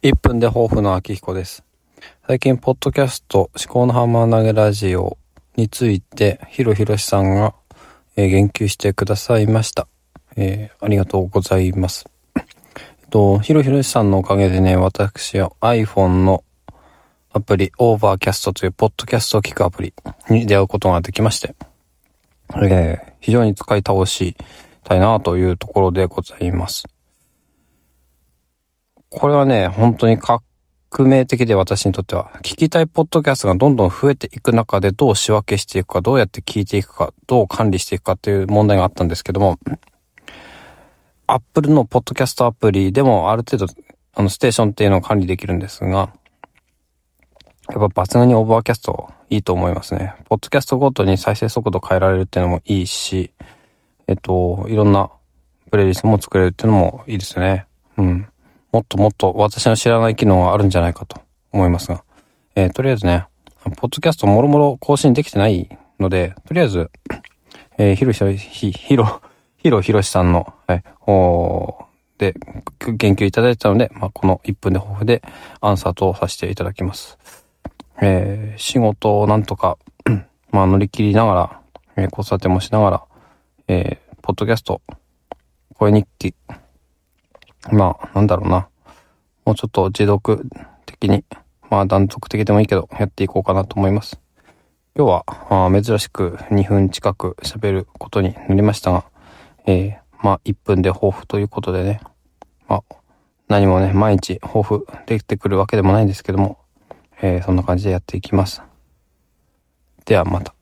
1分で抱負の秋彦です。最近、ポッドキャスト、思考のハンマー投げラジオについて、ヒロヒロシさんが、えー、言及してくださいました。えー、ありがとうございます。えっと、ヒロヒロシさんのおかげでね、私は iPhone のアプリ、 Overcast というポッドキャストを聞くアプリに出会うことができまして、えー、非常に使い倒したいなというところでございます。これはね、本当に革命的で私にとっては、聞きたいポッドキャストがどんどん増えていく中でどう仕分けしていくか、どうやって聞いていくか、どう管理していくかっていう問題があったんですけども、Apple のポッドキャストアプリでもある程度、あの、ステーションっていうのを管理できるんですが、やっぱ抜群に Overcast いいと思いますね。ポッドキャストごとに再生速度変えられるっていうのもいいし、えっと、いろんなプレイリストも作れるっていうのもいいですね。うん。もっともっと私の知らない機能があるんじゃないかと思いますが、えー、とりあえずね、ポッドキャストもろもろ更新できてないので、とりあえず、えー、ひろひろ、ひ、ひろ、ひろひろしさんの、はい、おで、言及いただいたので、まあ、この1分で抱負でアンサーとさせていただきます。えー、仕事をなんとか まあ、乗り切りながら、えー、子育てもしながら、えー、ポッドキャスト、声日記、まあ、なんだろうな。もうちょっと持続的に、まあ断続的でもいいけど、やっていこうかなと思います。今日は、あ珍しく2分近く喋ることになりましたが、えー、まあ1分で抱負ということでね、まあ、何もね、毎日抱負できてくるわけでもないんですけども、えー、そんな感じでやっていきます。ではまた。